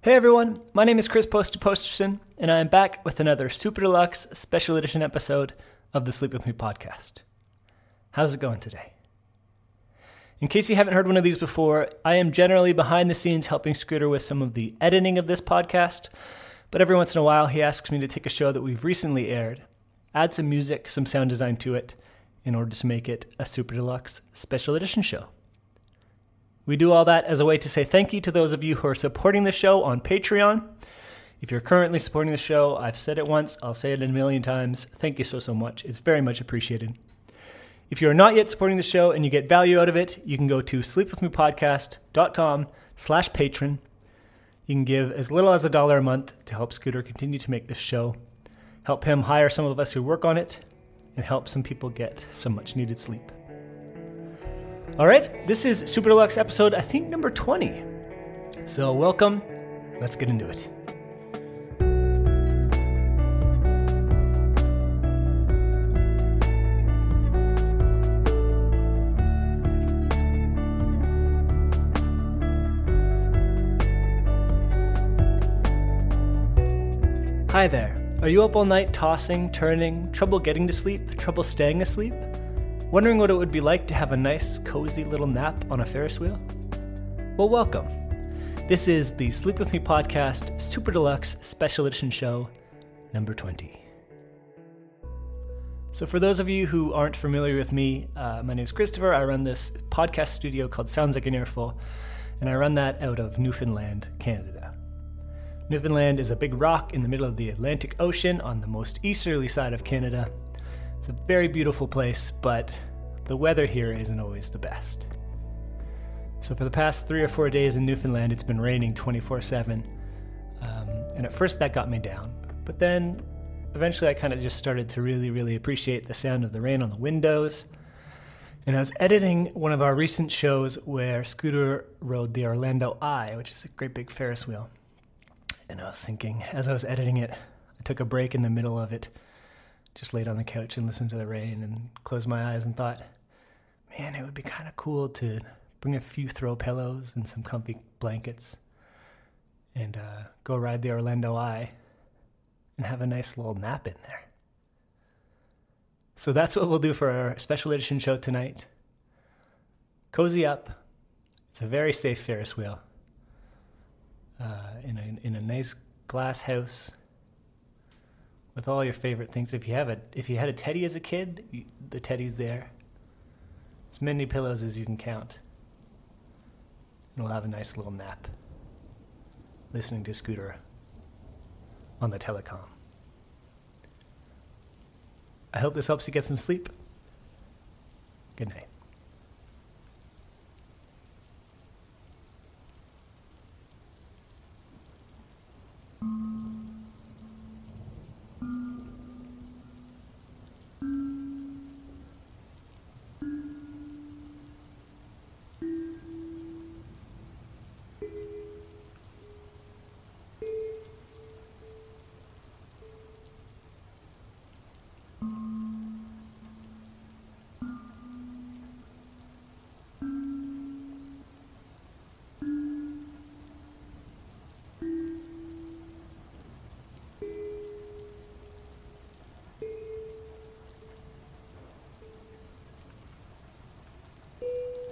Hey everyone, my name is Chris Poster Posterson, and I am back with another Super Deluxe Special Edition episode of the Sleep With Me podcast. How's it going today? In case you haven't heard one of these before, I am generally behind the scenes helping Scooter with some of the editing of this podcast, but every once in a while he asks me to take a show that we've recently aired, add some music, some sound design to it, in order to make it a Super Deluxe Special Edition show. We do all that as a way to say thank you to those of you who are supporting the show on Patreon. If you're currently supporting the show, I've said it once, I'll say it a million times. Thank you so, so much. It's very much appreciated. If you are not yet supporting the show and you get value out of it, you can go to sleepwithmepodcast.com slash patreon. You can give as little as a dollar a month to help Scooter continue to make this show, help him hire some of us who work on it, and help some people get some much needed sleep. All right, this is Super Deluxe episode, I think number 20. So, welcome. Let's get into it. Hi there. Are you up all night tossing, turning, trouble getting to sleep, trouble staying asleep? Wondering what it would be like to have a nice, cozy little nap on a Ferris wheel? Well, welcome. This is the Sleep With Me podcast Super Deluxe Special Edition show number 20. So, for those of you who aren't familiar with me, uh, my name is Christopher. I run this podcast studio called Sounds Like an Earful, and I run that out of Newfoundland, Canada. Newfoundland is a big rock in the middle of the Atlantic Ocean on the most easterly side of Canada. It's a very beautiful place, but the weather here isn't always the best. So, for the past three or four days in Newfoundland, it's been raining 24 7. Um, and at first, that got me down. But then, eventually, I kind of just started to really, really appreciate the sound of the rain on the windows. And I was editing one of our recent shows where Scooter rode the Orlando Eye, which is a great big Ferris wheel. And I was thinking, as I was editing it, I took a break in the middle of it, just laid on the couch and listened to the rain and closed my eyes and thought, man, it would be kind of cool to bring a few throw pillows and some comfy blankets and uh, go ride the Orlando Eye and have a nice little nap in there. So that's what we'll do for our special edition show tonight. Cozy up. It's a very safe Ferris wheel uh, in a in a nice glass house with all your favorite things. If you have a if you had a teddy as a kid, you, the teddy's there. As many pillows as you can count. And we'll have a nice little nap. Listening to Scooter on the telecom. I hope this helps you get some sleep. Good night.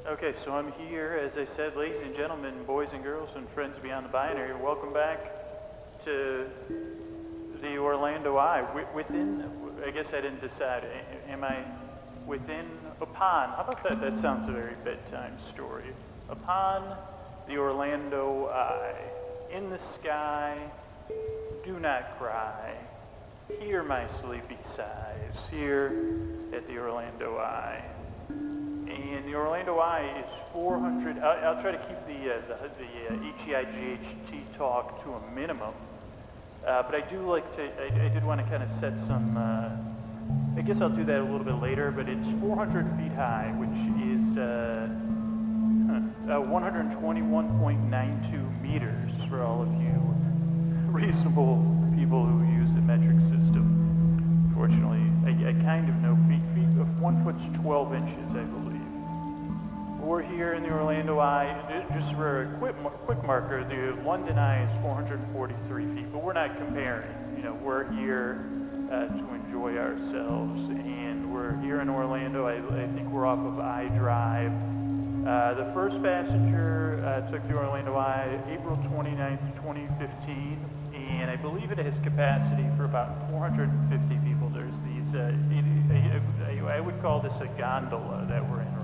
Okay, so I'm here, as I said, ladies and gentlemen, boys and girls, and friends beyond the binary. Welcome back to the Orlando Eye. Within, I guess I didn't decide. Am I within, upon? How about that? That sounds a very bedtime story. Upon the Orlando Eye, in the sky, do not cry. Hear my sleepy sighs here at the Orlando Eye. And the Orlando Eye is 400. I'll, I'll try to keep the uh, the, the uh, HEIGHT talk to a minimum. Uh, but I do like to. I, I did want to kind of set some. Uh, I guess I'll do that a little bit later. But it's 400 feet high, which is uh, uh, 121.92 meters for all of you reasonable people who use the metric system. Fortunately, I, I kind of know feet. Feet of one foot's 12 inches, I believe. We're here in the Orlando Eye, just for a quick, quick marker, the London Eye is 443 feet, but we're not comparing. You know, we're here uh, to enjoy ourselves, and we're here in Orlando. I, I think we're off of I Drive. Uh, the first passenger uh, took the Orlando Eye April 29th, 2015, and I believe it has capacity for about 450 people. There's these, uh, I, would call this a gondola that we're in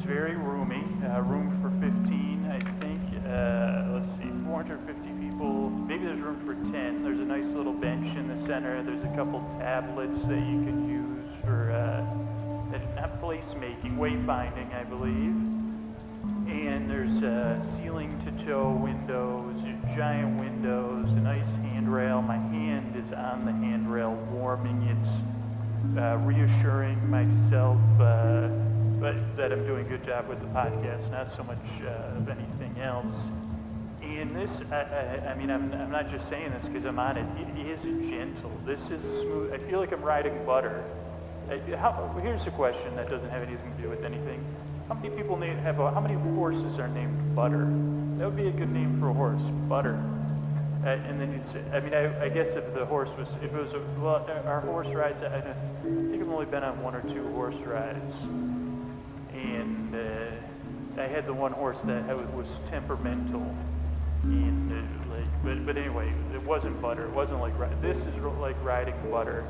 it's very roomy, uh, room for 15, I think. Uh, let's see, 450 people. Maybe there's room for 10. There's a nice little bench in the center. There's a couple tablets that you can use for, uh, not placemaking, wayfinding, I believe. And there's uh, ceiling to toe windows, giant windows, a nice handrail. My hand is on the handrail, warming it, uh, reassuring myself uh, but that I'm doing a good job with the podcast, not so much uh, of anything else. And this, I, I, I mean, I'm, I'm not just saying this because I'm on it. It is gentle. This is smooth. I feel like I'm riding butter. Uh, How, here's a question that doesn't have anything to do with anything. How many people name, have a, how many horses are named Butter? That would be a good name for a horse, Butter. Uh, and then you'd say, I mean, I, I guess if the horse was, if it was, a, well, our horse rides, I, I think I've only been on one or two horse rides. And uh, I had the one horse that was, temperamental. And uh, like, but, but anyway, it wasn't butter. It wasn't like, this is like riding butter.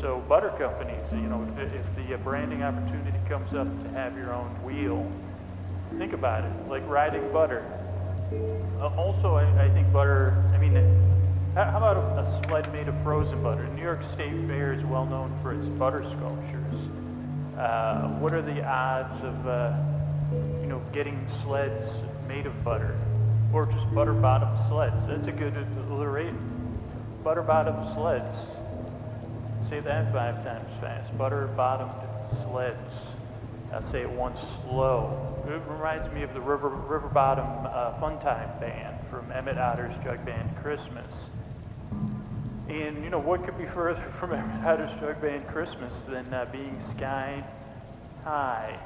So butter companies, you know, if, if the uh, branding opportunity comes up to have your own wheel, think about it, like riding butter. Uh, also, I, I think butter, I mean, how how about a, sled made of frozen butter? New York State Fair is well known for its butter sculptures. Uh, what are the odds of, uh, you know, getting sleds made of butter? Or just butter bottom sleds? That's a good alliteration. Butter bottom sleds. Say that five times fast. Butter bottomed sleds. I'll say it once slow. It reminds me of the River, River Bottom uh, Fun Time Band from Emmett Otter's Jug Band Christmas. And, you know, what could be further from a Otter's Jug Band Christmas than uh, being sky high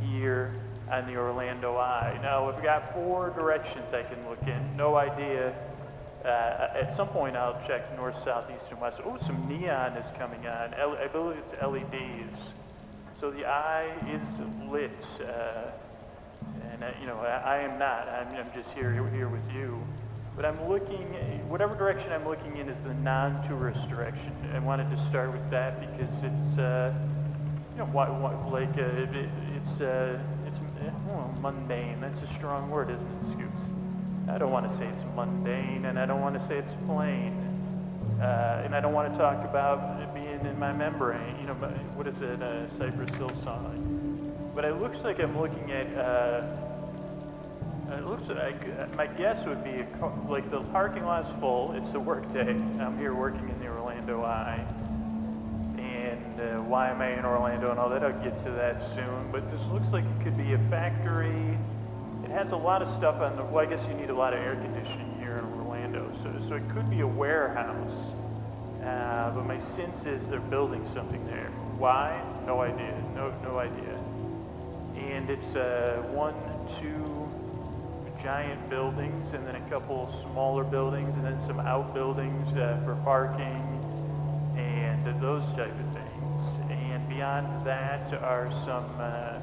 here on the Orlando Eye? Now, we've got four directions I can look in. No idea. Uh, at some point, I'll check north, south, east, and west. Oh, some neon is coming on. L- I believe it's LEDs. So the eye is lit, uh, and uh, you know I, I am not. I'm, I'm just here here with you. But I'm looking, whatever direction I'm looking in is the non-tourist direction. I wanted to start with that because it's, uh, you know, like uh, it, it- it's uh, it's mundane. That's a strong word, isn't it, Scoops? I don't want to say it's mundane, and I don't want to say it's plain. Uh, and I don't want to talk about it being in my membrane. You know, what is it, uh, Cypress Hill song? But it looks like I'm looking at. Uh, it looks like uh, my guess would be like the parking lot's full. It's a work day. I'm here working in the Orlando Eye, and uh, why am I in Orlando and all that? I'll get to that soon. But this looks like it could be a factory. It has a lot of stuff on the. Well, I guess you need a lot of air conditioning here in Orlando, so so it could be a warehouse. Uh, but my sense is they're building something there. Why? No idea. No no idea. And it's uh, one, two giant buildings, and then a couple smaller buildings, and then some outbuildings uh, for parking, and those type of things. And beyond that are some uh,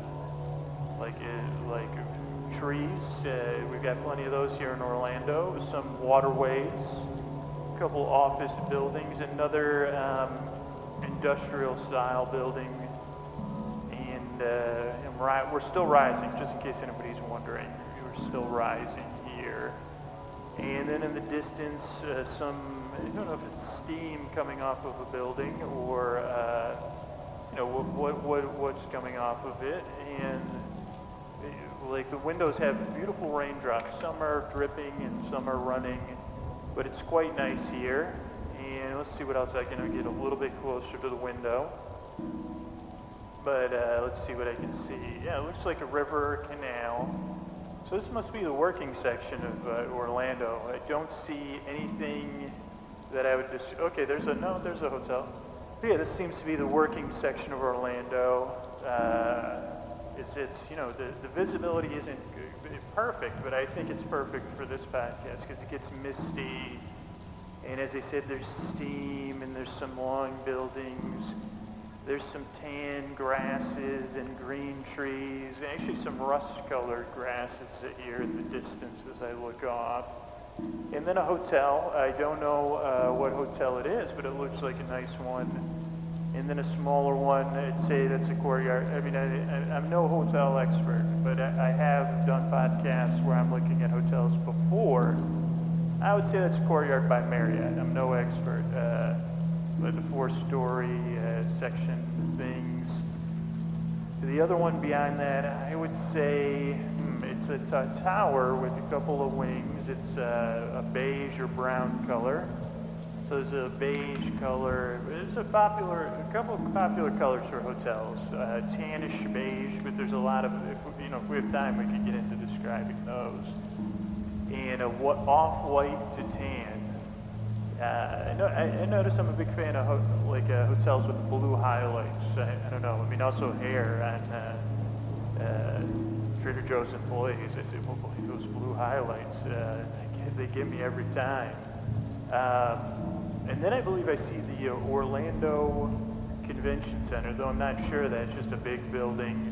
like uh, like trees. Uh, we've got plenty of those here in Orlando. Some waterways, a couple office buildings, another um, industrial style building, and, uh, and ri- we're still rising. Just in case anybody's wondering, still rising here. And then in the distance, uh, some I don't know if it's steam coming off of a building or uh, you know what, what what what's coming off of it. And uh, like the windows have beautiful raindrops. Some are dripping and some are running but it's quite nice here. And let's see what else I can get a little bit closer to the window. But uh, let's see what I can see. Yeah it looks like a river canal so this must be the working section of uh, Orlando I don't see anything that I would just okay there's a no there's a hotel yeah this seems to be the working section of Orlando uh, It's, it's you know, the, the visibility isn't perfect, but I think it's perfect for this podcast because it gets misty. And as I said, there's steam and there's some long buildings. There's some tan grasses and green trees, and actually some rust-colored grasses that here in the distance as I look off. And then a hotel. I don't know uh, what hotel it is, but it looks like a nice one. And then a smaller one. I'd say that's a courtyard. I mean, I, I'm no hotel expert, but I, I have done podcasts where I'm looking at hotels before. I would say that's Courtyard by Marriott. I'm no expert. Uh, the four-story uh, section things. The other one beyond that, I would say hmm, it's a tower with a couple of wings. It's uh, a beige or brown color. So there's a beige color. It's a popular, a couple of popular colors for hotels. Uh, tannish beige, but there's a lot of, if, you know, if we have time, we could get into describing those. And a what, off-white to. Uh, I, know, I, I notice I'm a big fan of ho- like uh, hotels with blue highlights. I, I don't know. I mean, also hair on uh, uh, Trader Joe's employees. I say, well, boy, those blue highlights, uh, they get me every time. Um, and then I believe I see the uh, Orlando Convention Center, though I'm not sure. That's just a big building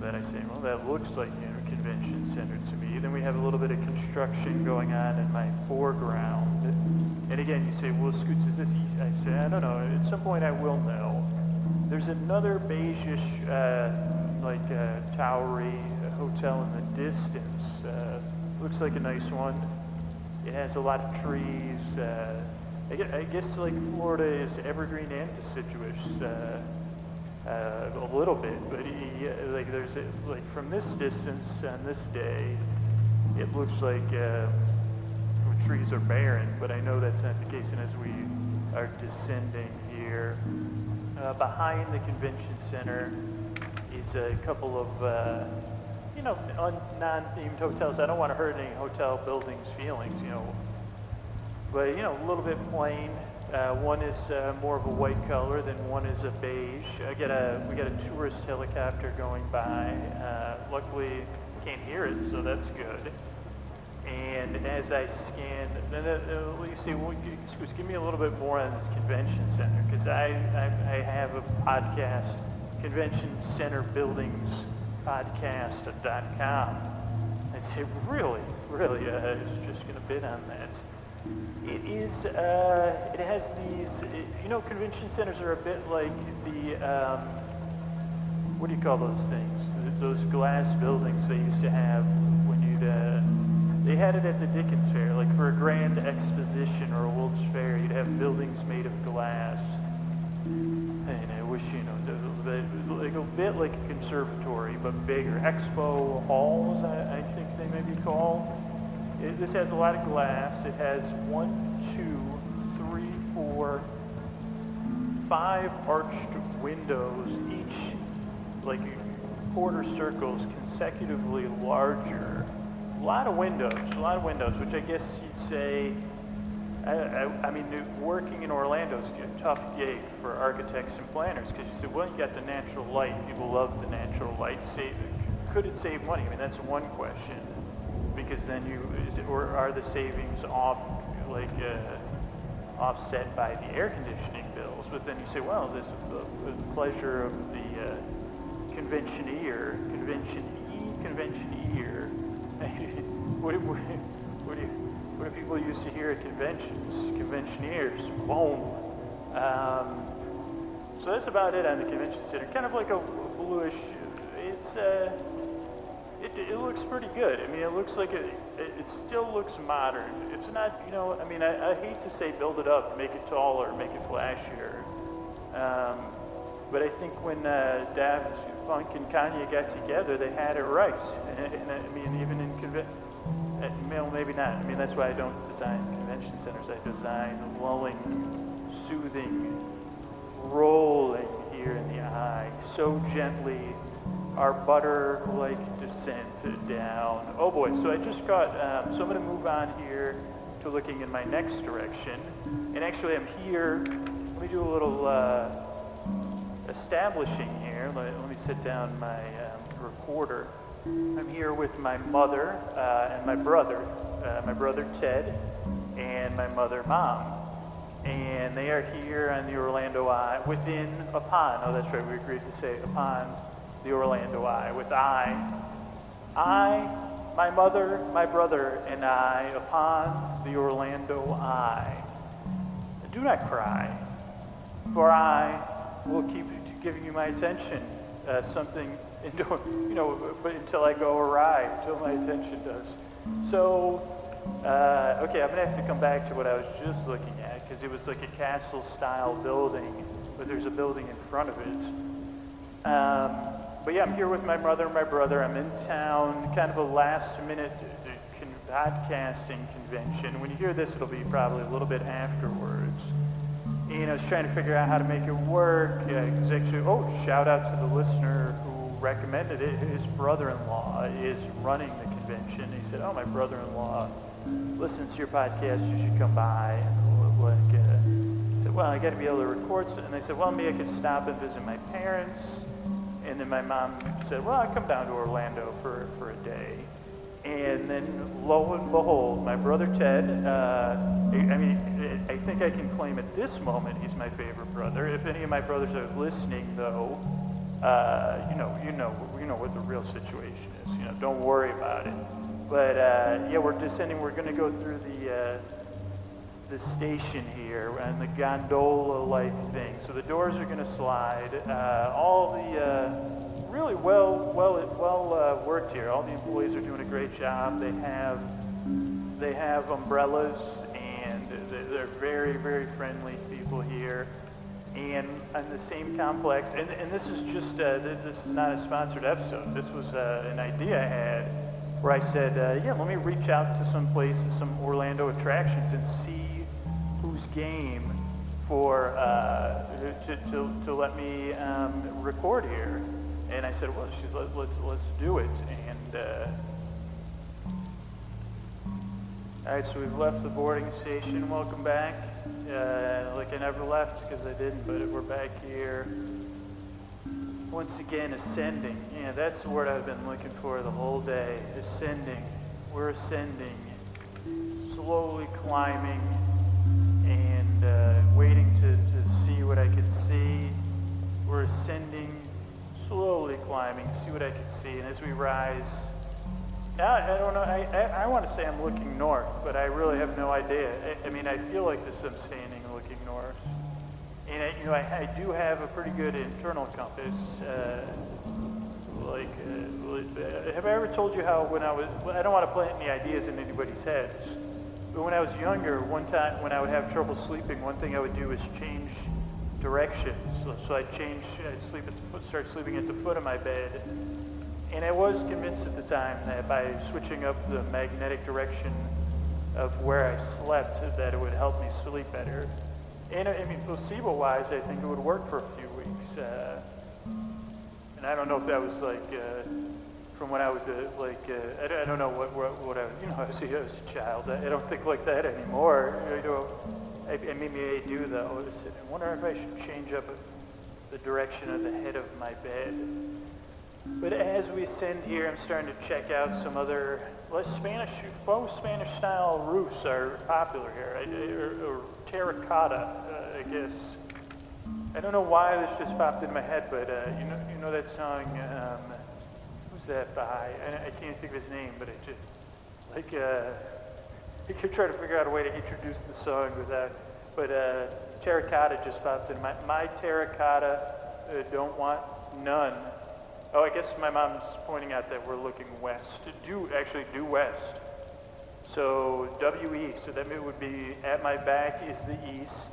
that I say, well, that looks like a convention center to me. Then we have a little bit of construction going on in my foreground. And again, you say, well, Scoots, is this easy? I say, I don't know. At some point, I will know. There's another beigeish, uh, like uh, towery hotel in the distance. Uh, looks like a nice one. It has a lot of trees. Uh, I guess, I guess like Florida is evergreen and deciduous. Uh, uh, a little bit, but he, uh, like there's a, like from this distance on this day, it looks like uh, trees are barren. But I know that's not the case, and as we are descending here, uh, behind the convention center is a couple of uh, you know non-themed hotels. I don't want to hurt any hotel buildings' feelings, you know, but you know, a little bit plain. Uh, one is uh, more of a white color, then one is a beige. I get a we got a tourist helicopter going by. Uh, luckily, can't hear it, so that's good. And as I scan, then uh, uh, you see, well, excuse, give me a little bit more on this convention center because I, I I have a podcast, Convention Center Buildings Podcast.com. I say, really, really, uh, I was just going to bid on that. It is, uh, it has these, it, you know, convention centers are a bit like the, um, what do you call those things? Those glass buildings they used to have when you'd, uh, they had it at the Dickens Fair, like for a grand exposition or a World's Fair, you'd have buildings made of glass. And I wish, you know, like a bit like a conservatory, but bigger. Expo halls, I, I think they may be called. It, this has a lot of glass. It has one, two, three, four, five arched windows, each like quarter circles consecutively larger. A lot of windows, a lot of windows, which I guess you'd say, I, I, I mean, working in Orlando is a tough gig for architects and planners because you say, well, you got the natural light. People love the natural light. Save, could it save money? I mean, that's one question because then you, it, or are the savings off, like, uh, offset by the air conditioning bills? But then you say, well, there's the, the pleasure of the uh, conventioneer, convention-e, convention-ear. What, what, what, do what do people used to hear at conventions? Conventioneers, boom. Um, so that's about it on the convention center. Kind of like a bluish. It's uh, it, it looks pretty good. I mean, it looks like it, it, it still looks modern. It's not, you know, I mean, I, I hate to say build it up, make it taller, make it flashier. Um, but I think when uh, Daft Punk and Kanye got together, they had it right. And, and I mean, even in convention, uh, well, maybe not. I mean, that's why I don't design convention centers. I design lulling, soothing, rolling here in the eye, so gently our butter-like descent down. Oh boy, so I just got, um, so I'm gonna move on here to looking in my next direction. And actually I'm here, let me do a little uh, establishing here. Let, let me sit down my um, recorder. I'm here with my mother uh, and my brother, uh, my brother Ted, and my mother Mom. And they are here on the Orlando Eye, within upon, oh that's right, we agreed to say upon the Orlando Eye, with I, I, my mother, my brother, and I upon the Orlando Eye. Do not cry, for I will keep giving you my attention. Uh, something, you know, but until I go awry, until my attention does. So, uh, okay, I'm gonna have to come back to what I was just looking at because it was like a castle-style building, but there's a building in front of it. Um, but yeah, I'm here with my mother and my brother. I'm in town, kind of a last-minute podcasting convention. When you hear this, it'll be probably a little bit afterwards. I was trying to figure out how to make it work. Uh, actually, oh, shout out to the listener who recommended it. His brother-in-law is running the convention. He said, "Oh, my brother-in-law listens to your podcast. You should come by." And like, uh, I said, "Well, I got to be able to record." And they said, "Well, maybe I could stop and visit my parents." And then my mom said, "Well, I come down to Orlando for for a day." And then lo and behold, my brother Ted, uh, I mean, think I can claim at this moment he's my favorite brother. If any of my brothers are listening, though, uh, you know, you know, you know what the real situation is. You know, don't worry about it. But uh, yeah, we're descending. We're going to go through the uh, the station here and the gondola-like thing. So the doors are going to slide. Uh, all the uh, really well, well, well uh, worked here. All the employees are doing a great job. They have, they have umbrellas, they're very, very friendly people here. And on the same complex, and, and this is just, uh, this is not a sponsored episode. This was uh, an idea I had where I said, uh, yeah, let me reach out to some places, some Orlando attractions, and see who's game for uh, to, to, to let me um, record here. And I said, well, she's, let, let's, let's do it. And, uh, all right, so we've left the boarding station. Welcome back. Uh, like I never left because I didn't, but we're back here. Once again, ascending. Yeah, that's the word I've been looking for the whole day. Ascending. We're ascending. Slowly climbing and uh, waiting to, to see what I could see. We're ascending slowly climbing, see what I can see. And as we rise, I, I don't know, I, I, I want to say I'm looking north, but I really have no idea. I, I mean, I feel like this I'm standing looking north. And, I, you know, I, I do have a pretty good internal compass. Uh, like, uh, have I ever told you how when I was, I don't want to plant any ideas in anybody's heads, but when I was younger, one time when I would have trouble sleeping, one thing I would do is change directions. So, so I'd change, I'd sleep at start sleeping at the foot of my bed. And I was convinced at the time that by switching up the magnetic direction of where I slept, that it would help me sleep better. And I mean, placebo-wise, I think it would work for a few weeks. Uh, and I don't know if that was like uh, from when I was uh, like uh, I, I, don't know what what, what I was, you know I was, I was a child. I, I don't think like that anymore. You know, I, I maybe I do though. I wonder if I should change up the direction of the head of my bed. But as we ascend here, I'm starting to check out some other less Spanish, faux Spanish style roofs are popular here, or, or terracotta, uh, I guess. I don't know why this just popped in my head, but uh, you know, you know that song. Um, who's that by? I, I, can't think of his name, but it just like. Uh, you could try to figure out a way to introduce the song without, but uh, terracotta just popped in. My, my terracotta uh, don't want none. Oh, I guess my mom's pointing out that we're looking west. Do actually due west. So WE, so that it would be at my back is the east,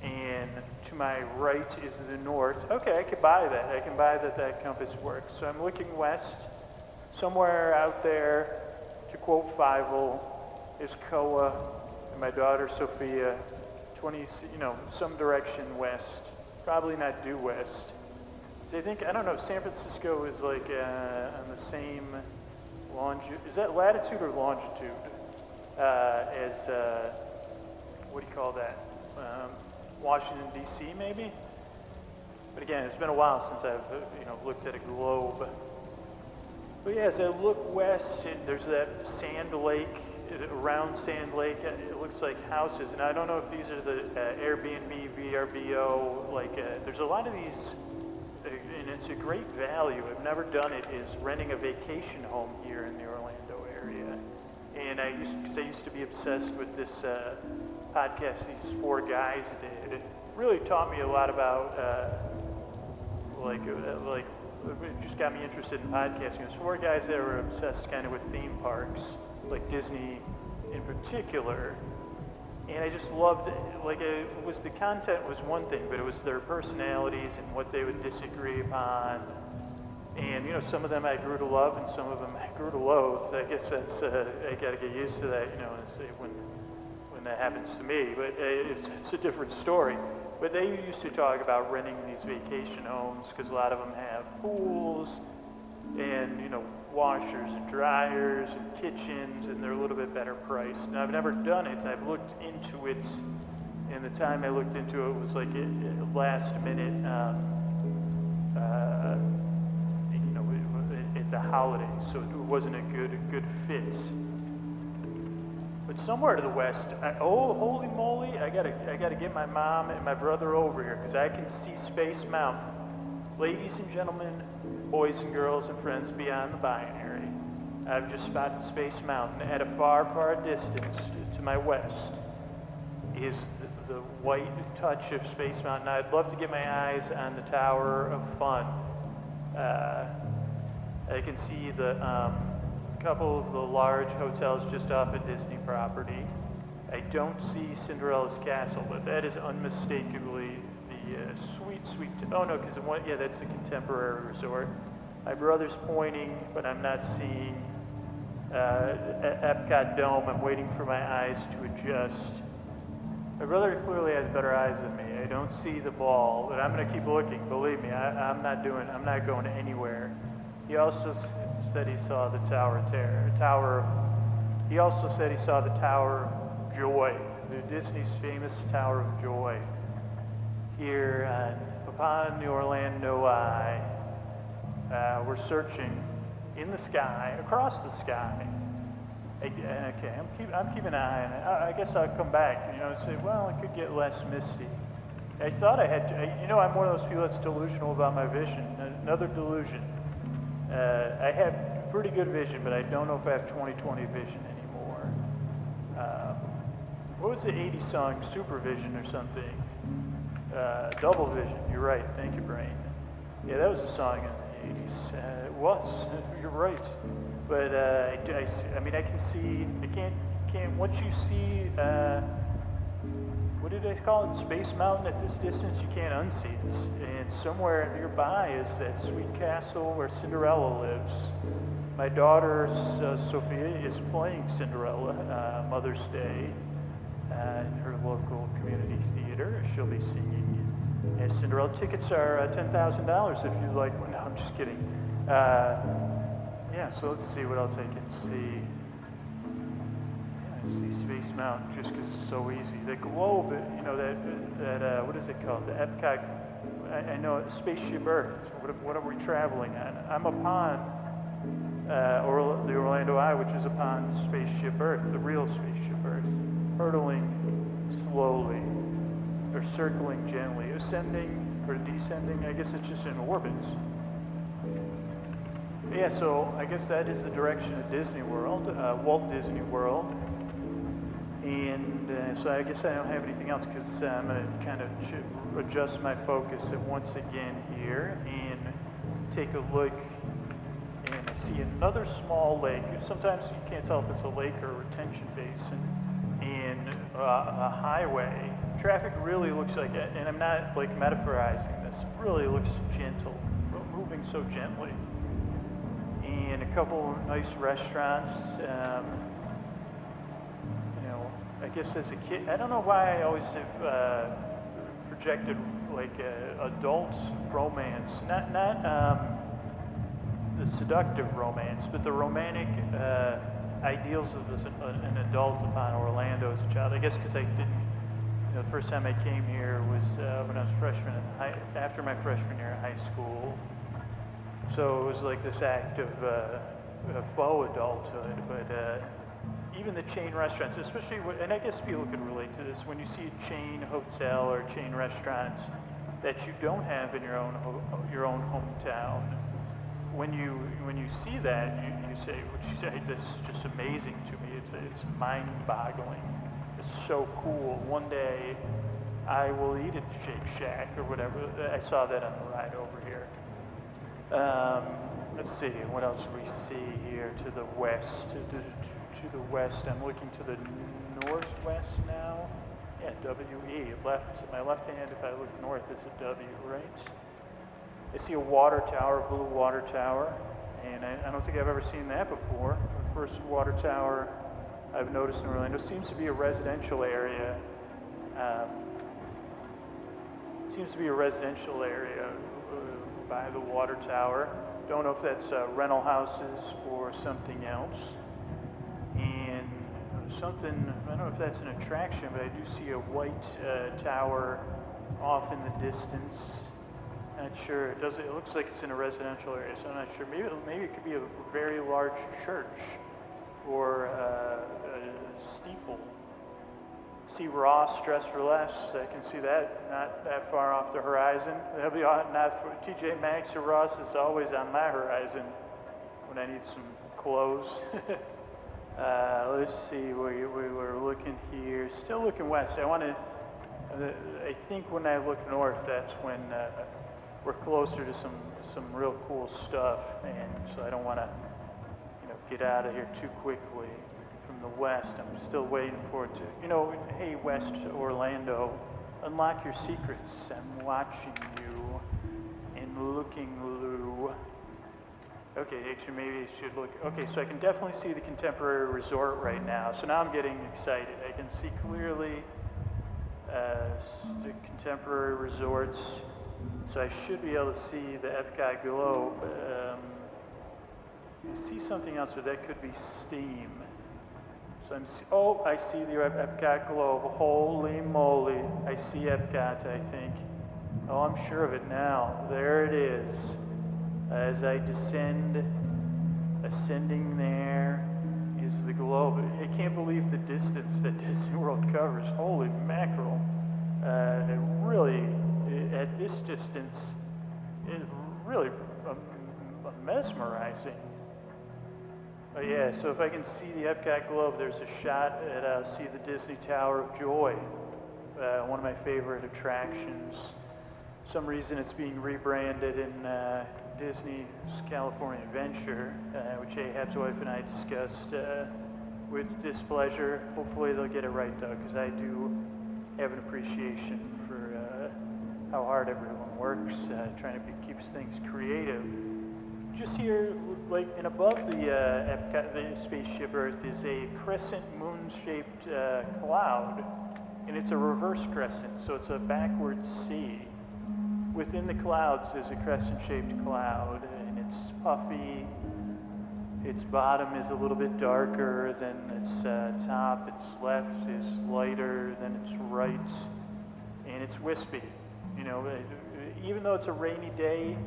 and to my right is the north. Okay, I can buy that. I can buy that that compass works. So I'm looking west, somewhere out there, to quote Fievel, is Koa, and my daughter Sophia, 20, you know, some direction west, probably not due west. I think, I don't know, San Francisco is like uh, on the same longitude, is that latitude or longitude uh, as, uh, what do you call that? Um, Washington, D.C. maybe? But again, it's been a while since I've, uh, you know, looked at a globe. But yeah, as I look west, there's that Sand Lake, around Sand Lake, it looks like houses, and I don't know if these are the uh, Airbnb, VRBO, like, uh, there's a lot of these, it's a great value, I've never done it, is renting a vacation home here in the Orlando area. And I used, because I used to be obsessed with this uh, podcast these four guys did. It really taught me a lot about, uh, like, uh, like, it just got me interested in podcasting. Was four guys that were obsessed kind of with theme parks, like Disney in particular. And I just loved, like, it was the content was one thing, but it was their personalities and what they would disagree upon. And you know, some of them I grew to love, and some of them I grew to loathe. I guess that's uh, I got to get used to that, you know, when when that happens to me. But uh, it's, it's a different story. But they used to talk about renting these vacation homes because a lot of them have pools and you know washers and dryers and kitchens, and they're a little bit better priced. Now I've never done it. I've looked into it, and the time I looked into it was like a, a last minute. Um, uh, you know, it- it- at the holidays, so it wasn't a good a good fit. But somewhere to the west, I, oh holy moly! I gotta I gotta get my mom and my brother over here because I can see Space Mountain. Ladies and gentlemen, boys and girls, and friends beyond the binary, I've just spotted Space Mountain at a far, far distance to my west is the, the white touch of Space Mountain. I'd love to get my eyes on the Tower of Fun. Uh, I can see the um, couple of the large hotels just off a Disney property. I don't see Cinderella's castle, but that is unmistakably sweet, sweet. oh no, because one, yeah, that's the contemporary resort. My brother's pointing, but I'm not seeing uh, Epcot Dome. I'm waiting for my eyes to adjust. My brother clearly has better eyes than me. I don't see the ball, but I'm going to keep looking. Believe me, I, I'm not doing. I'm not going anywhere. He also s- said he saw the Tower Terror. Tower. He also said he saw the Tower of Joy, the Disney's famous Tower of Joy, here on, upon the Orlando Eye. Uh, we're searching in the sky, across the sky. Okay, I'm, keep, I'm keeping an eye on it. I, guess I'll come back, you know, and say, well, it could get less misty. I thought I had, I, you know, I'm one of those people that's delusional about my vision. Another delusion. Uh, I have pretty good vision, but I don't know if I have 20/20 vision anymore. Um, what was the 80s song, Supervision or something? Uh, double Vision, you're right. Thank you, Brain. Yeah, that was a song in the 80s. Uh, it was, you're right. But uh, I, I I mean, I can see, I can't, can't, once you see, uh, what did I call it? Space Mountain at this distance, you can't unsee this. And somewhere nearby is that sweet castle where Cinderella lives. My daughter, uh, Sophia, is playing Cinderella Mother's Day in her local community She'll be singing. And Cinderella tickets are uh, $10,000 if you'd like one. No, I'm just kidding. Uh, yeah, so let's see what else I can see. Yeah, I see Space Mountain just because it's so easy. The globe, you know, that, that uh, what is it called? The Epcot, I, know, Spaceship Earth. What, what are we traveling on? I'm upon uh, or, the Orlando Eye, which is upon Spaceship Earth, the real Spaceship Earth, hurtling slowly, or circling gently, ascending or descending. I guess it's just in orbits. Yeah, so I guess that is the direction of Disney World, uh, Walt Disney World. And uh, so I guess I don't have anything else because I'm going to kind of ch- adjust my focus once again here and take a look. And see another small lake. Sometimes you can't tell if it's a lake or a retention basin. And uh, a highway. Traffic really looks like it, and I'm not like metaphorizing this, really looks gentle, moving so gently and a couple nice restaurants. Um, you know, I guess as a kid, I don't know why I always have uh, projected like uh, adult romance, not not um, the seductive romance, but the romantic uh, ideals of an adult upon Orlando as a child. I guess because I didn't. You know, the first time I came here was uh, when I was freshman high, after my freshman year in high school. So it was like this act of, uh, faux adulthood, but uh, even the chain restaurants, especially, when, and I guess people can relate to this, when you see a chain hotel or chain restaurants that you don't have in your own ho- your own hometown, when you when you see that, you, you say, "What you? This is just amazing to me. It's it's mind-boggling. It's so cool. One day, I will eat at Shake Shack or whatever. I saw that on the ride over here. Um, let's see, what else we see here to the west? To, to, to the west, I'm looking to the northwest now. Yeah, WE. Left, my left hand, if I look north, is a W, right? I see a water tower, a blue water tower, and I, I don't think I've ever seen that before. The first water tower I've noticed in Orlando seems to be a residential area. Um, seems to be a residential area uh, by the water tower. Don't know if that's uh, rental houses or something else. And something, I don't know if that's an attraction, but I do see a white uh, tower off in the distance. Not sure. It does. It looks like it's in a residential area, so I'm not sure. Maybe maybe it could be a very large church or uh, a steeple. See Ross Dress for Less. I can see that not that far off the horizon. That'll be on, not for TJ Maxx or Ross is always on my horizon when I need some clothes. uh, let's see. We, we were looking here. Still looking west. I want to. I think when I look north, that's when uh, we're closer to some some real cool stuff, and so I don't want to get out of here too quickly from the west. I'm still waiting for it to, you know, hey, West Orlando, unlock your secrets. I'm watching you and looking, Lou. Okay, actually, maybe I should look. Okay, so I can definitely see the contemporary resort right now. So now I'm getting excited. I can see clearly uh, the contemporary resorts. So I should be able to see the Epcot globe. Um, I see something else, but that could be steam. So I'm, oh, I see the Epcot globe. Holy moly. I see Epcot, I think. Oh, I'm sure of it now. There it is. As I descend, ascending there is the globe. I can't believe the distance that Disney World covers. Holy mackerel. Uh, it really, at this distance, is really um, mesmerizing. Oh yeah, so if I can see the Epcot globe, there's a shot at uh, see the Disney Tower of Joy, uh, one of my favorite attractions. Some reason it's being rebranded in uh, Disney's California Adventure, uh, which Ahab's wife and I discussed uh, with displeasure. Hopefully they'll get it right though, because I do have an appreciation for uh, how hard everyone works, trying to be, keeps things creative just here, like, and above the uh, Epcot, the spaceship Earth is a crescent moon-shaped uh, cloud, and it's a reverse crescent, so it's a backwards C. Within the clouds is a crescent-shaped cloud, and it's puffy. Its bottom is a little bit darker than its uh, top. Its left is lighter than its right, and it's wispy. You know, even though it's a rainy day,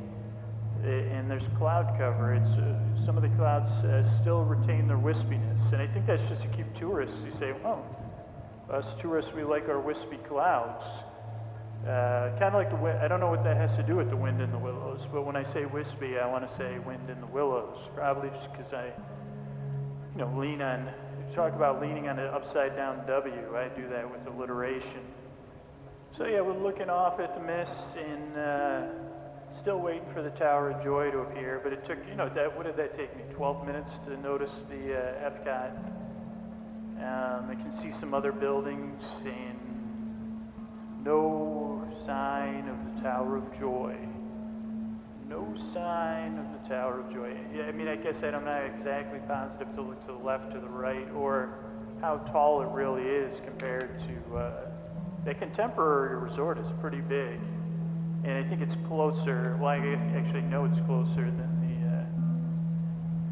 and there's cloud cover, it's, uh, some of the clouds uh, still retain their wispiness. And I think that's just to keep tourists. You say, well, us tourists, we like our wispy clouds. Uh, kind of like the wind. I don't know what that has to do with the wind in the willows, but when I say wispy, I want to say wind in the willows. Probably just because I, you know, lean on. Talk about leaning on an upside down W. I do that with alliteration. So yeah, we're looking off at the mist and. Still waiting for the Tower of Joy to appear, but it took, you know, that, what did that take me? 12 minutes to notice the uh, Epcot. Um, I can see some other buildings and no sign of the Tower of Joy. No sign of the Tower of Joy. I mean, I guess I'm not exactly positive to look to the left or the right or how tall it really is compared to uh, the contemporary resort is pretty big. And I think it's closer, well, I actually know it's closer than the, uh,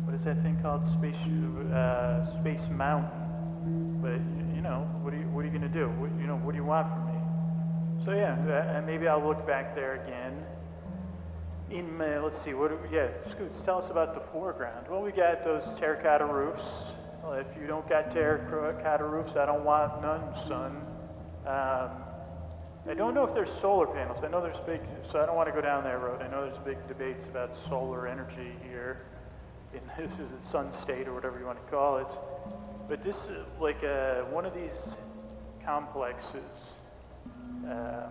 what is that thing called? Space, uh, Space Mountain. But, you know, what are you, what are you going to do? What, you know, what do you want from me? So yeah, uh, maybe I'll look back there again. in, uh, let's see, what, do yeah, Scoots, tell us about the foreground. Well, we got those terracotta roofs. Well, if you don't got terracotta roofs, I don't want none, son. Um, I don't know if there's solar panels. I know there's big, so I don't want to go down that road. I know there's big debates about solar energy here. In this is a sun state or whatever you want to call it. But this is like uh, one of these complexes. Um,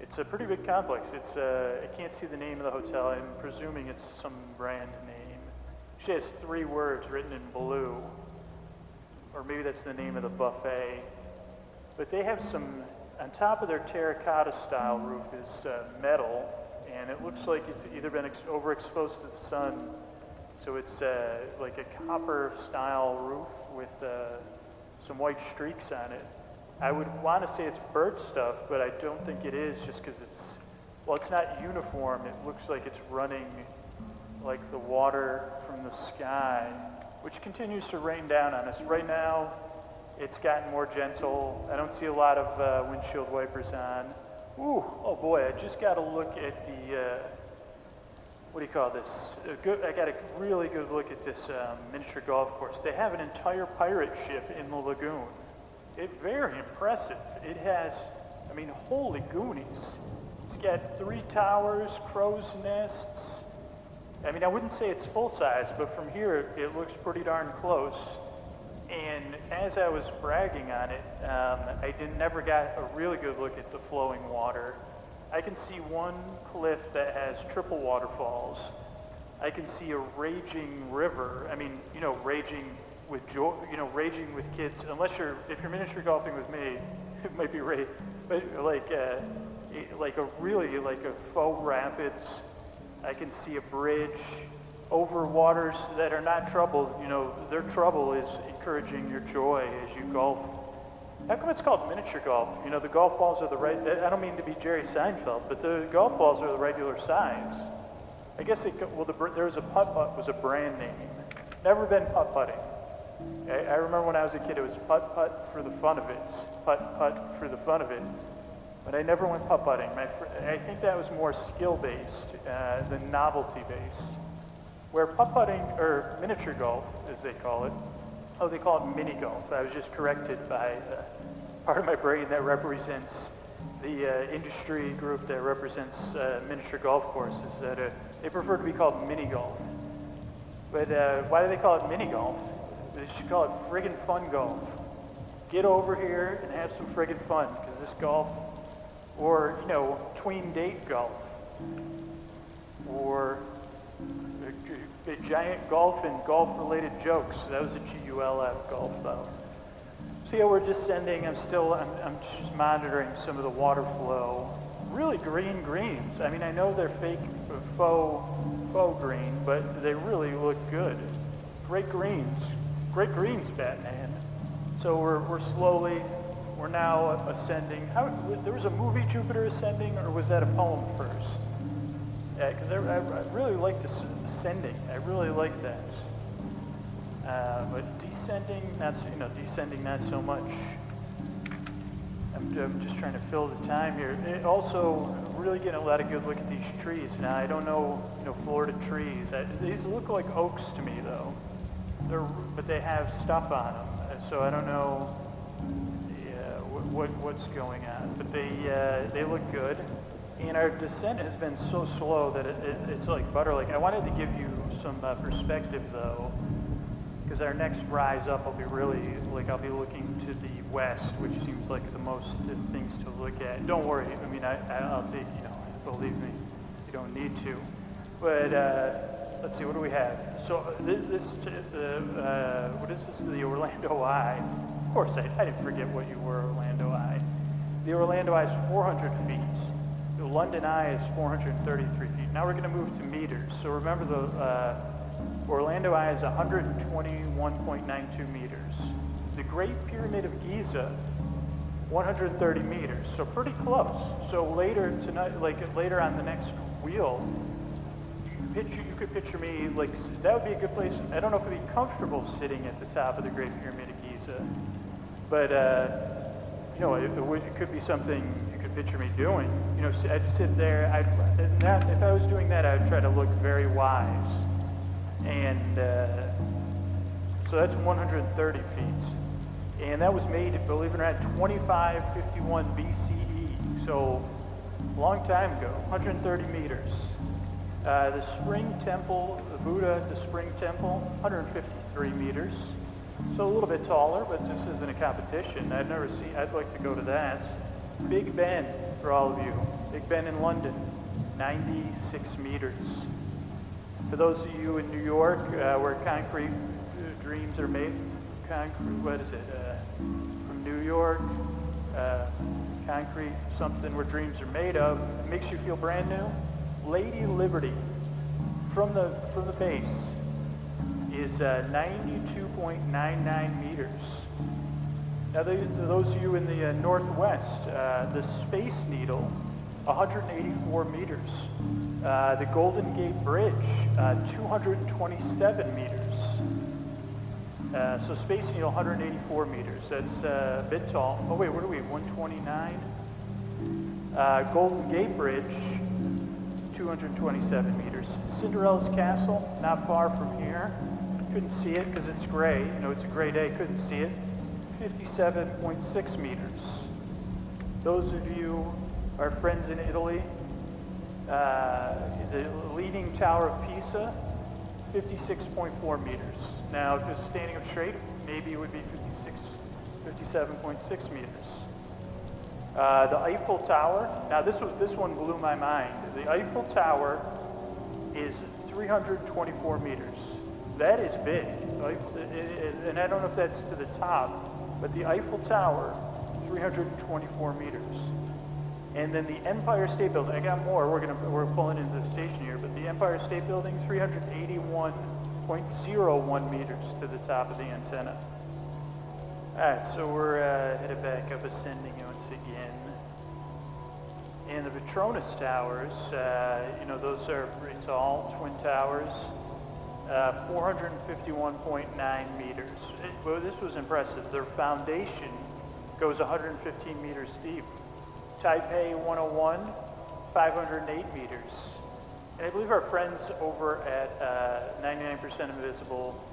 it's a pretty big complex. It's uh, I can't see the name of the hotel. I'm presuming it's some brand name. She has three words written in blue, or maybe that's the name of the buffet. But they have some on top of their terracotta style roof is uh, metal, and it looks like it's either been ex- overexposed to the sun, so it's uh, like a copper style roof with uh, some white streaks on it. I would want to say it's bird stuff, but I don't think it is just because it's, well, it's not uniform. It looks like it's running like the water from the sky, which continues to rain down on us. Right now, it's gotten more gentle. I don't see a lot of uh, windshield wipers on. Ooh, oh boy, I just got to look at the, uh, what do you call this? Good, I got a really good look at this um, miniature golf course. They have an entire pirate ship in the lagoon. It's very impressive. It has, I mean, holy goonies. It's got three towers, crow's nests. I mean, I wouldn't say it's full size, but from here it looks pretty darn close. And as I was bragging on it, um, I did, never got a really good look at the flowing water. I can see one cliff that has triple waterfalls. I can see a raging river. I mean, you know, raging with joy, you know, raging with kids. Unless you're, if you're miniature golfing with me, it might be rage, but like, uh, like a really like a faux rapids. I can see a bridge over waters that are not troubled. You know, their trouble is encouraging your joy as you golf. How come it's called miniature golf? You know, the golf balls are the right. I don't mean to be Jerry Seinfeld, but the golf balls are the regular size. I guess it. Well, the, there was a putt putt was a brand name. Never been putt putting. I, I remember when I was a kid, it was putt putt for the fun of it, putt putt for the fun of it. But I never went putt putting. My, I think that was more skill based uh, than novelty based. Where putt putting or miniature golf, as they call it, oh, they call it mini golf. I was just corrected by uh, part of my brain that represents the uh, industry group that represents uh, miniature golf courses. That uh, they prefer to be called mini golf. But uh, why do they call it mini golf? They should call it friggin' fun golf. Get over here and have some friggin' fun, because this golf, or you know, tween date golf, or a giant golf and golf-related jokes. That was a G-U-L-F golf though. So yeah, we're descending. I'm still, I'm, I'm just monitoring some of the water flow. Really green greens. I mean, I know they're fake, faux, faux green, but they really look good. Great greens. Great greens, Batman. So we're, we're slowly, we're now ascending. How, there was a movie, Jupiter Ascending, or was that a poem first? Yeah, Because I, I, I really like this ascending. I really like that. Uh, but descending, not so, you know, descending not so much. I'm, I'm just trying to fill the time here. It also, really getting a lot of good look at these trees. Now I don't know, you know, Florida trees. I, these look like oaks to me though. They're, but they have stuff on them, uh, so I don't know yeah, what, what what's going on. But they uh, they look good. And our descent has been so slow that it, it, it's like butter. Like I wanted to give you some uh, perspective though because our next rise up will be really like I'll be looking to the west, which seems like the most things to look at. Don't worry, I mean I, I'll take you know believe me, you don't need to. But uh, let's see, what do we have? So uh, this, this uh, uh, what is this? The Orlando Eye. Of course, I, I didn't forget what you were, Orlando Eye. The Orlando Eye is 400 feet. The London Eye is 433 feet. Now we're going to move to meters. So remember the uh, Orlando Eye is 121.92 meters. The Great Pyramid of Giza, 130 meters. So pretty close. So later tonight, like later on the next wheel, you could picture, you could picture me like that would be a good place. I don't know if it'd be comfortable sitting at the top of the Great Pyramid of Giza, but uh, you know, it, it, could be something picture me doing. You know, I'd sit there. I'd if I was doing that, I'd try to look very wise. And uh, so that's 130 feet, and that was made, believe it or not, 2551 BCE. So a long time ago, 130 meters. Uh, the Spring Temple, the Buddha at the Spring Temple, 153 meters. So a little bit taller, but this isn't a competition. I've never seen, I'd like to go to that. Big Ben, for all of you. Big Ben in London, 96 meters. For those of you in New York, uh, where concrete uh, dreams are made, concrete, what is it? Uh, from New York, uh, concrete, something where dreams are made of, it makes you feel brand new. Lady Liberty, from the from the base, is uh, 92.99 meters. Now, those of you in the uh, northwest, uh, the Space Needle, 184 meters. Uh, the Golden Gate Bridge, uh, 227 meters. Uh, so Space Needle, 184 meters. That's uh, a bit tall. Oh wait, what are we? 129. Uh, Golden Gate Bridge, 227 meters. Cinderella's Castle, not far from here. Couldn't see it because it's gray. You know, it's a gray day. Couldn't see it. 57.6 meters. Those of you, our friends in Italy, uh, the leaning Tower of Pisa, 56.4 meters. Now, just standing up straight, maybe it would be 56, 57.6 meters. Uh, the Eiffel Tower. Now, this was this one blew my mind. The Eiffel Tower is 324 meters. That is big. And I don't know if that's to the top, but the Eiffel Tower, 324 meters. And then the Empire State Building, I got more, we're, gonna, we're pulling into the station here, but the Empire State Building, 381.01 meters to the top of the antenna. All right, so we're uh, headed back up, ascending once again. And the Petronas Towers, uh, you know, those are pretty tall, twin towers, uh, 451.9 meters. Well, this was impressive. Their foundation goes 115 meters deep. Taipei 101, 508 meters. And I believe our friends over at uh, 99% Invisible,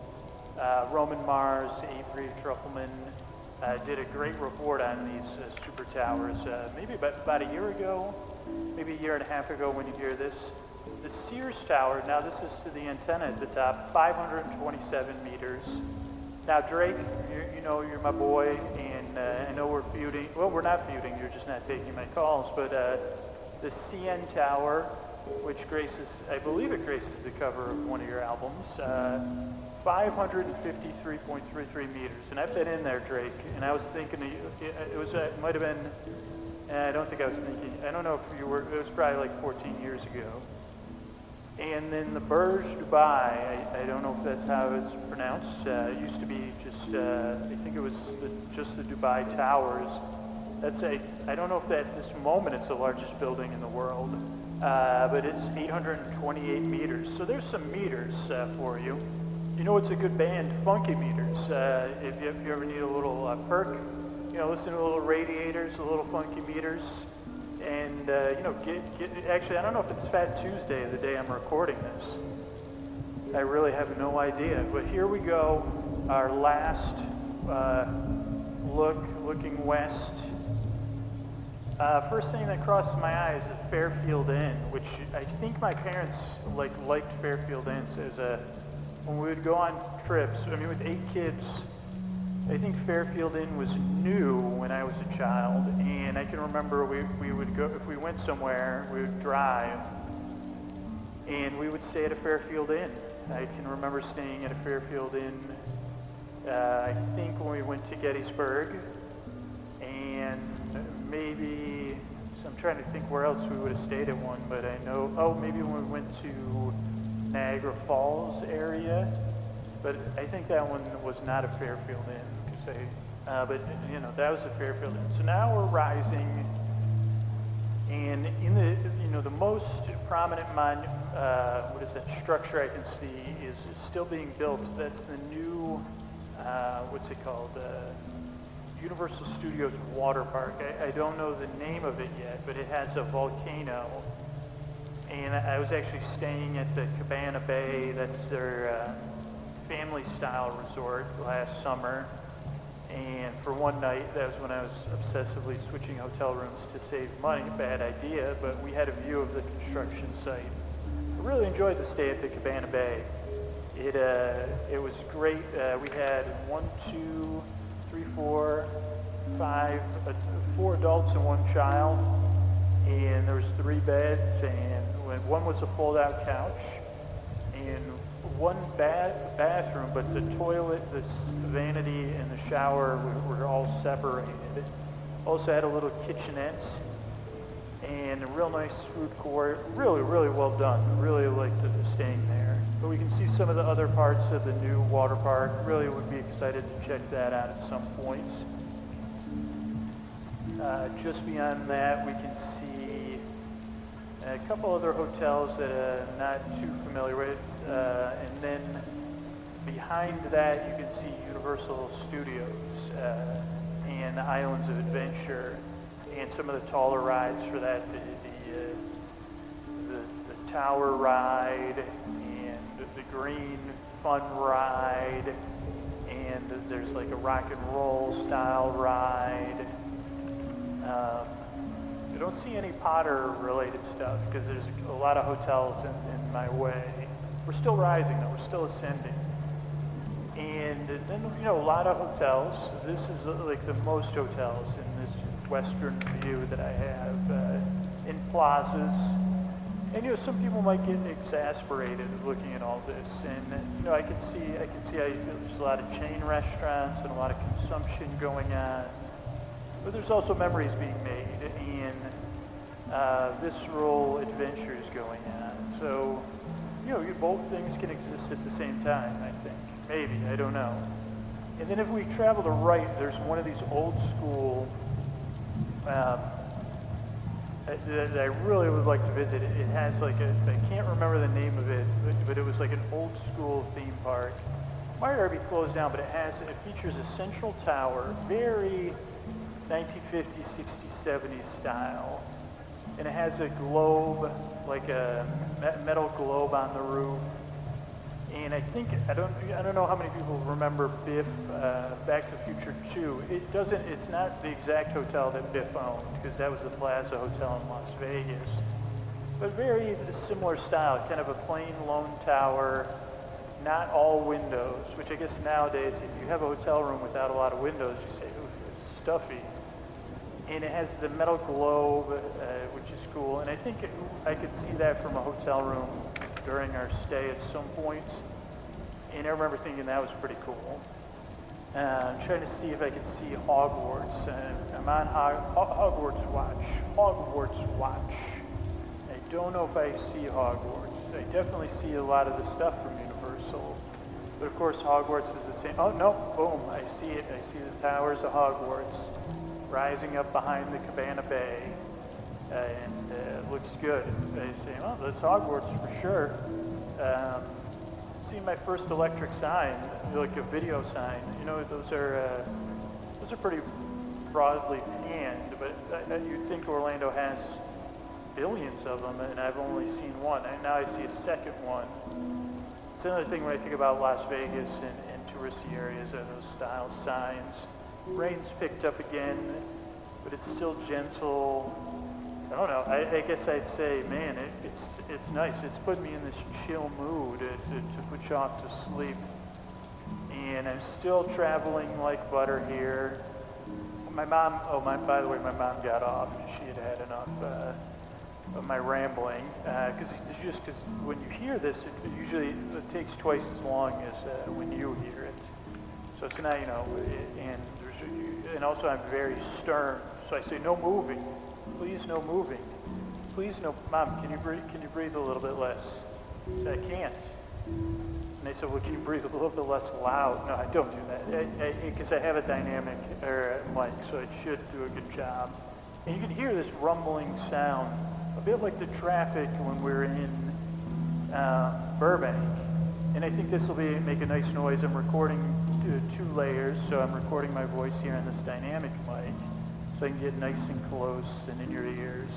uh, Roman Mars, Avery Trufelman, uh, did a great report on these uh, super towers uh, maybe about, about a year ago, maybe a year and a half ago when you hear this. The Sears Tower, now this is to the antenna at the top, 527 meters. Now, Drake, you know you're my boy, and uh, I know we're feuding. Well, we're not feuding, you're just not taking my calls, but uh, the CN Tower, which graces, I believe it graces the cover of one of your albums, uh, 553.33 meters. And I've been in there, Drake, and I was thinking, it was, uh, it might have been, I don't think I was thinking, I don't know if you were, it was probably like 14 years ago. And then the Burj Dubai, I, I don't know if that's how it's pronounced. Uh, it used to be just, uh, I think it was the, just the Dubai Towers. That's a, I don't know if that, at this moment it's the largest building in the world, uh, but it's 828 meters. So there's some meters uh, for you. You know it's a good band? Funky Meters. Uh, if, you, if you ever need a little uh, perk, you know, listen to a little radiators, a little funky meters and uh, you know, get, get, actually, I don't know if it's Fat Tuesday, the day I'm recording this. I really have no idea. But here we go, our last uh, look, looking west. Uh, first thing that crosses my eyes is Fairfield Inn, which I think my parents like liked Fairfield Inns as a when we would go on trips. I mean, with eight kids I think Fairfield Inn was new when I was a child, and I can remember we, we would go, if we went somewhere, we would drive, and we would stay at a Fairfield Inn. I can remember staying at a Fairfield Inn, uh, I think when we went to Gettysburg, and maybe, so I'm trying to think where else we would have stayed at one, but I know, oh, maybe when we went to Niagara Falls area, but I think that one was not a Fairfield Inn, Uh, but, you know, that was a Fairfield. So now we're rising, and in the, you know, the most prominent mon, uh, what is that structure I can see is still being built. That's the new, uh, what's it called? Uh, Universal Studios water park. I, I don't know the name of it yet, but it has a volcano. And I was actually staying at the Cabana Bay. That's their uh, family-style resort last summer. And for one night, that was when I was obsessively switching hotel rooms to save money. Bad idea, but we had a view of the construction site. I really enjoyed the stay at the Cabana Bay. It, uh, it was great. Uh, we had one, two, three, four, five, uh, four adults and one child. And there was three beds, and one was a fold-out couch, and one bath, bathroom, but the toilet, the vanity, and the shower were, were all separated. Also had a little kitchenette and a real nice food court. Really, really well done. Really liked staying there. But we can see some of the other parts of the new water park. Really would be excited to check that out at some point. Uh, just beyond that, we can see a couple other hotels that I'm not too familiar with. Uh, and then behind that, you can see Universal Studios uh, and Islands of Adventure and some of the taller rides for that, the, the, uh, the, the Tower Ride and the Green Fun Ride, and there's like a rock and roll style ride. Um, I don't see any Potter related stuff because there's a lot of hotels in, in my way. We're still rising though, we're still ascending. And then, you know, a lot of hotels. This is uh, like the most hotels in this western view that I have uh, in plazas. And, you know, some people might get exasperated looking at all this. And, you know, I can see, I can see how there's a lot of chain restaurants and a lot of consumption going on. But there's also memories being made and uh, visceral adventures going on. So, you know, both things can exist at the same time, I think. Maybe, I don't know. And then if we travel to right, there's one of these old school um, that I really would like to visit. It has like a, I can't remember the name of it, but it was like an old school theme park. Might already be closed down, but it has, it features a central tower, very 1950s, 60s, 70s style and it has a globe, like a metal globe on the roof. And I think I don't I don't know how many people remember Biff uh, Back to the Future 2. It doesn't. It's not the exact hotel that Biff owned because that was the Plaza Hotel in Las Vegas. But very similar style, kind of a plain lone tower, not all windows. Which I guess nowadays, if you have a hotel room without a lot of windows, you say, "Ooh, it's stuffy." and it has the metal globe, uh, cool. And I think it, I could see that from a hotel room during our stay at some point. And I remember thinking that was pretty cool. Uh, I'm trying to see if I could see Hogwarts. Uh, I'm on Hog- Hogwarts watch. Hogwarts watch. I don't know if I see Hogwarts. I definitely see a lot of the stuff from Universal. But of course, Hogwarts is the same. Oh, no, boom, I see it. I see the towers of Hogwarts rising up behind the Cabana Bay, uh, and uh, looks good. They say, "Oh, that's Hogwarts for sure." Um, seen my first electric sign, like a video sign. You know, those are uh, those are pretty broadly panned, but you'd think Orlando has billions of them, and I've only seen one. And now I see a second one. It's another thing when I think about Las Vegas and, and touristy areas are those style signs. Rain's picked up again, but it's still gentle. I don't know. I, I guess I'd say, man, it, it's it's nice. It's put me in this chill mood to, to, to put you off to sleep. And I'm still traveling like butter here. My mom, oh, my, by the way, my mom got off. She had had enough uh, of my rambling. Because uh, just because when you hear this, it, usually it takes twice as long as uh, when you hear it. So it's not, you know, and and also I'm very stern. So I say, no moving. Please, no moving. Please, no, Mom, can you breathe, can you breathe a little bit less? I, say, I can't. And they said, well, can you breathe a little bit less loud? No, I don't do that. Because I, I, I, have a dynamic er, mic, so it should do a good job. And you can hear this rumbling sound, a bit like the traffic when we're in uh, Burbank. And I think this will be make a nice noise. I'm recording two, two layers, so I'm recording my voice here on this dynamic mic, so can get nice and close and in your ears.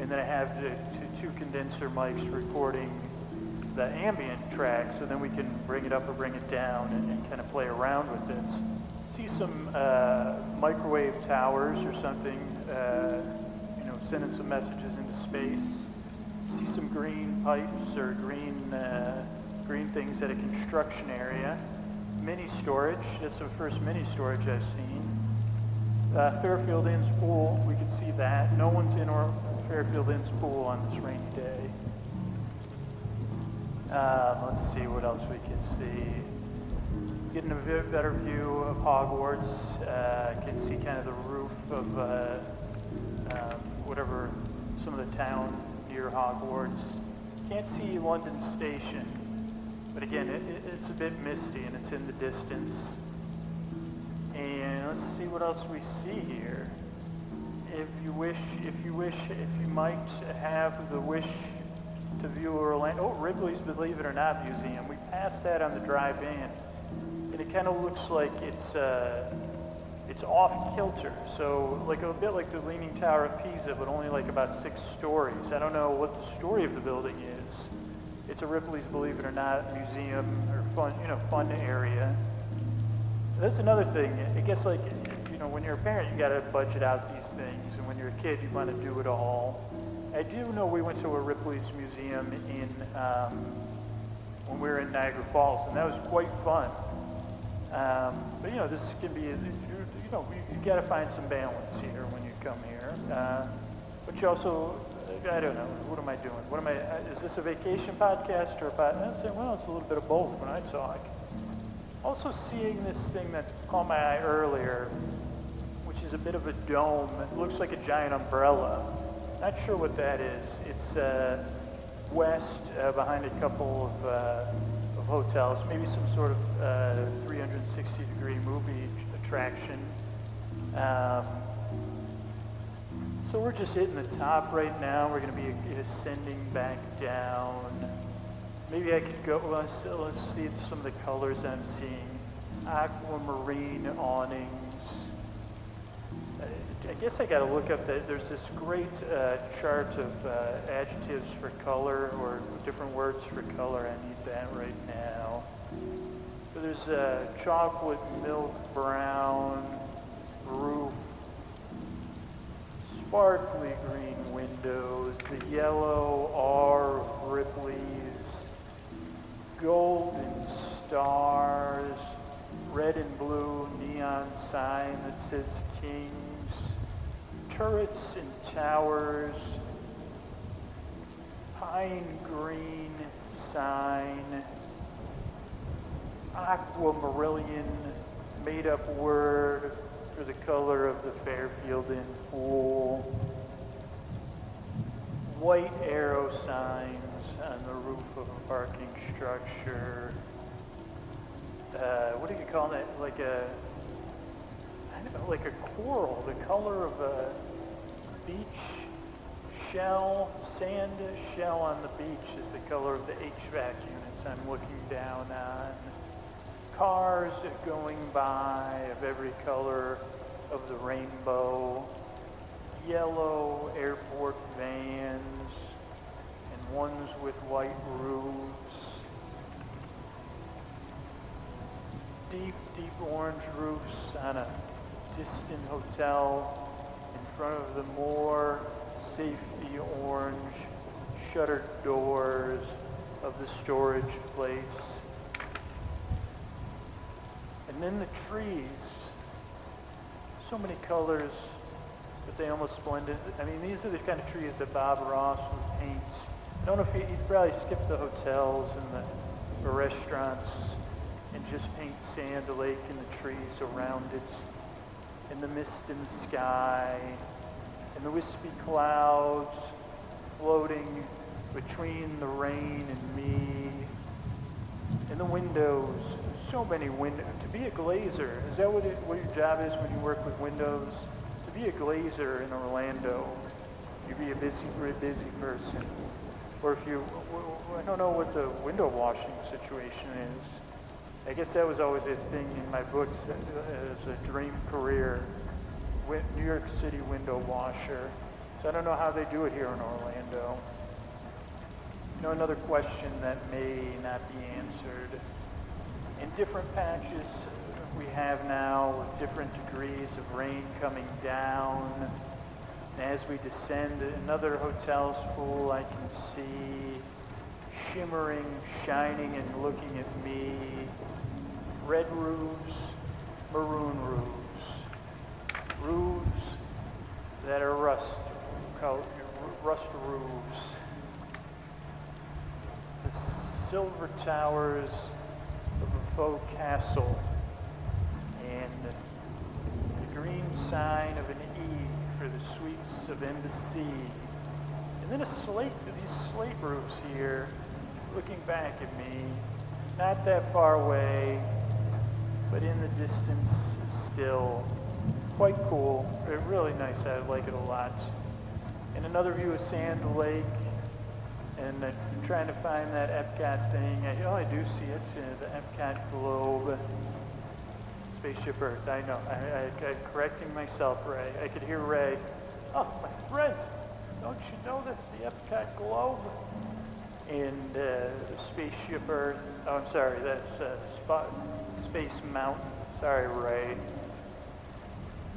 And then I have the two, two condenser mics recording the ambient track, so then we can bring it up or bring it down and, and kind of play around with this. See some uh, microwave towers or something, uh, you know, sending some messages into space. See some green pipes or green uh, green things at a construction area. Mini storage. That's the first mini storage I've seen. Uh, Fairfield Inn's pool. We can see that. No one's in our Fairfield Inn's pool on this rainy day. Um, let's see what else we can see. Getting a bit better view of Hogwarts. Uh, can see kind of the roof of uh, um, whatever some of the town near Hogwarts. Can't see London Station, but again, it, it, it's a bit misty and it's in the distance. Let's see what else we see here. If you wish, if you wish, if you might have the wish to view Orlando, oh, Ripley's Believe It or Not Museum. We passed that on the drive in, and it kind of looks like it's uh, it's off kilter. So like a bit like the Leaning Tower of Pisa, but only like about six stories. I don't know what the story of the building is. It's a Ripley's Believe It or Not museum or fun, you know, fun area. That's another thing. I guess like you know, when you're a parent, you got to budget out these things, and when you're a kid, you want to do it all. I do know we went to a Ripley's museum in um, when we were in Niagara Falls, and that was quite fun. Um, but you know, this can be, you, know, you, you got to find some balance here when you come here. Uh, but you also, I don't know, what am I doing? What am I? uh, Is this a vacation podcast or a podcast? Well, it's a little bit of both when I talk. Also, seeing this thing that caught my eye earlier, which is a bit of a dome. It looks like a giant umbrella. Not sure what that is. It's uh, west uh, behind a couple of, uh, of hotels, maybe some sort of uh, 360 degree movie attraction. Um, so we're just hitting the top right now. We're going to be ascending back down. Maybe I could go, let's, let's see some of the colors I'm seeing. Aquamarine awnings. I guess I got to look up that there's this great uh, chart of uh, adjectives for color or different words for color. I need that right now. There's uh, chocolate milk brown roof, sparkly green windows, the yellow R of Ripley's, golden stars, red and blue neon sign that says Kings, turrets and towers, pine green sign, aquamarine made up word for the color of the Fairfield Inn pool, white arrow signs on the roof of a parking structure. Uh, what do you call that? Like a, I don't know, like a coral, the color of a beach shell, sand shell on the beach is the color of the HVAC units I'm looking down on. Cars going by of every color of the rainbow. Yellow airport vans and ones with white roofs. Deep, deep orange roofs on a distant hotel in front of the more safety orange shuttered doors of the storage place. And then the trees, so many colors that they almost blended. I mean, these are the kind of trees that Bob Ross would paint. I don't know if he, he'd probably skip the hotels and the, the restaurants and just paint sand, a lake, and the trees around it, and the mist in the sky, and the wispy clouds floating between the rain and me, and the windows, so many windows. To be a glazer, is that what, it, what your job is when you work with windows? To be a glazer in Orlando, you'd be a busy, very busy person. Or if you, I don't know what the window washing situation is. I guess that was always a thing in my books uh, as a dream career. New York City window washer. So I don't know how they do it here in Orlando. You know, another question that may not be answered. In different patches we have now with different degrees of rain coming down. As we descend another hotel's pool, I can see shimmering, shining, and looking at me. Red roofs, maroon roofs, roofs that are rust, rust roofs. The silver towers of a faux castle, and the green sign of an E for the suites of embassy. And then a slate, these slate roofs here, looking back at me, not that far away, but in the distance still. Quite cool, really nice, I like it a lot. And another view of Sand Lake, and I'm trying to find that Epcot thing. I, oh, I do see it, uh, the Epcot globe. Spaceship Earth, I know. I, I, I'm correcting myself, Ray. I could hear Ray. Oh, my friend, don't you know that's the Epcot globe? And uh, Spaceship Earth, oh, I'm sorry, that's uh, spot, Space Mountain. Sorry, Ray.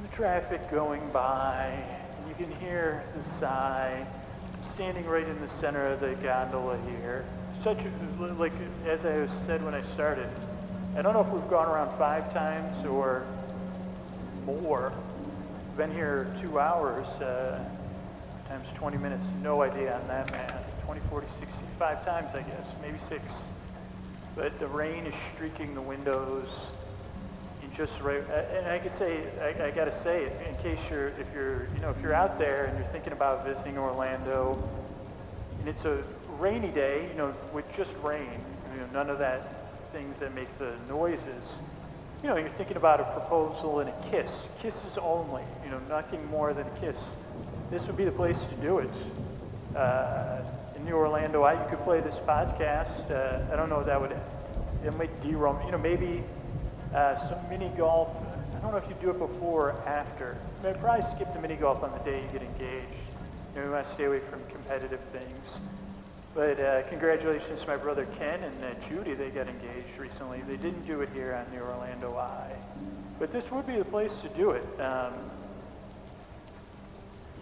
The traffic going by, and you can hear the sigh. Standing right in the center of the gondola here. Such a, like, as I said when I started, I don't know if we've gone around five times or more. Been here two hours, uh, times 20 minutes, no idea on that math. 20, 40, 65 times, I guess, maybe six. But the rain is streaking the windows in just right. And I could say, I, I got to say in case you're, if you're, you know, if you're out there and you're thinking about visiting Orlando, and it's a rainy day, you know, with just rain, you know, none of that things that make the noises. You know, you're thinking about a proposal and a kiss, kisses only, you know, nothing more than a kiss. This would be the place to do it. Uh, the Orlando Eye, you could play this podcast. Uh, I don't know if that would, it might derail, you know, maybe uh, some mini golf. I don't know if you do it before or after. I mean, probably skip the mini golf on the day you get engaged. You know, we want to stay away from competitive things. But uh, congratulations to my brother Ken and uh, Judy. They got engaged recently. They didn't do it here on the Orlando Eye. But this would be the place to do it. Um,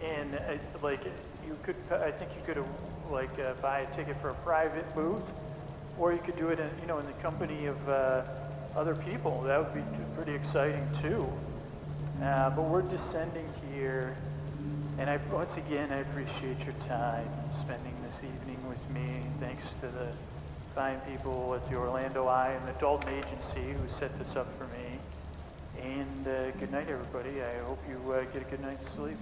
and uh, like you could, I think you could like uh, buy a ticket for a private booth, or you could do it in, you know, in the company of uh, other people. That would be pretty exciting too. Uh, but we're descending here, and I once again I appreciate your time spending this evening with me. Thanks to the fine people at the Orlando Eye and the Dalton Agency who set this up for me. And uh, good night, everybody. I hope you uh, get a good night's sleep.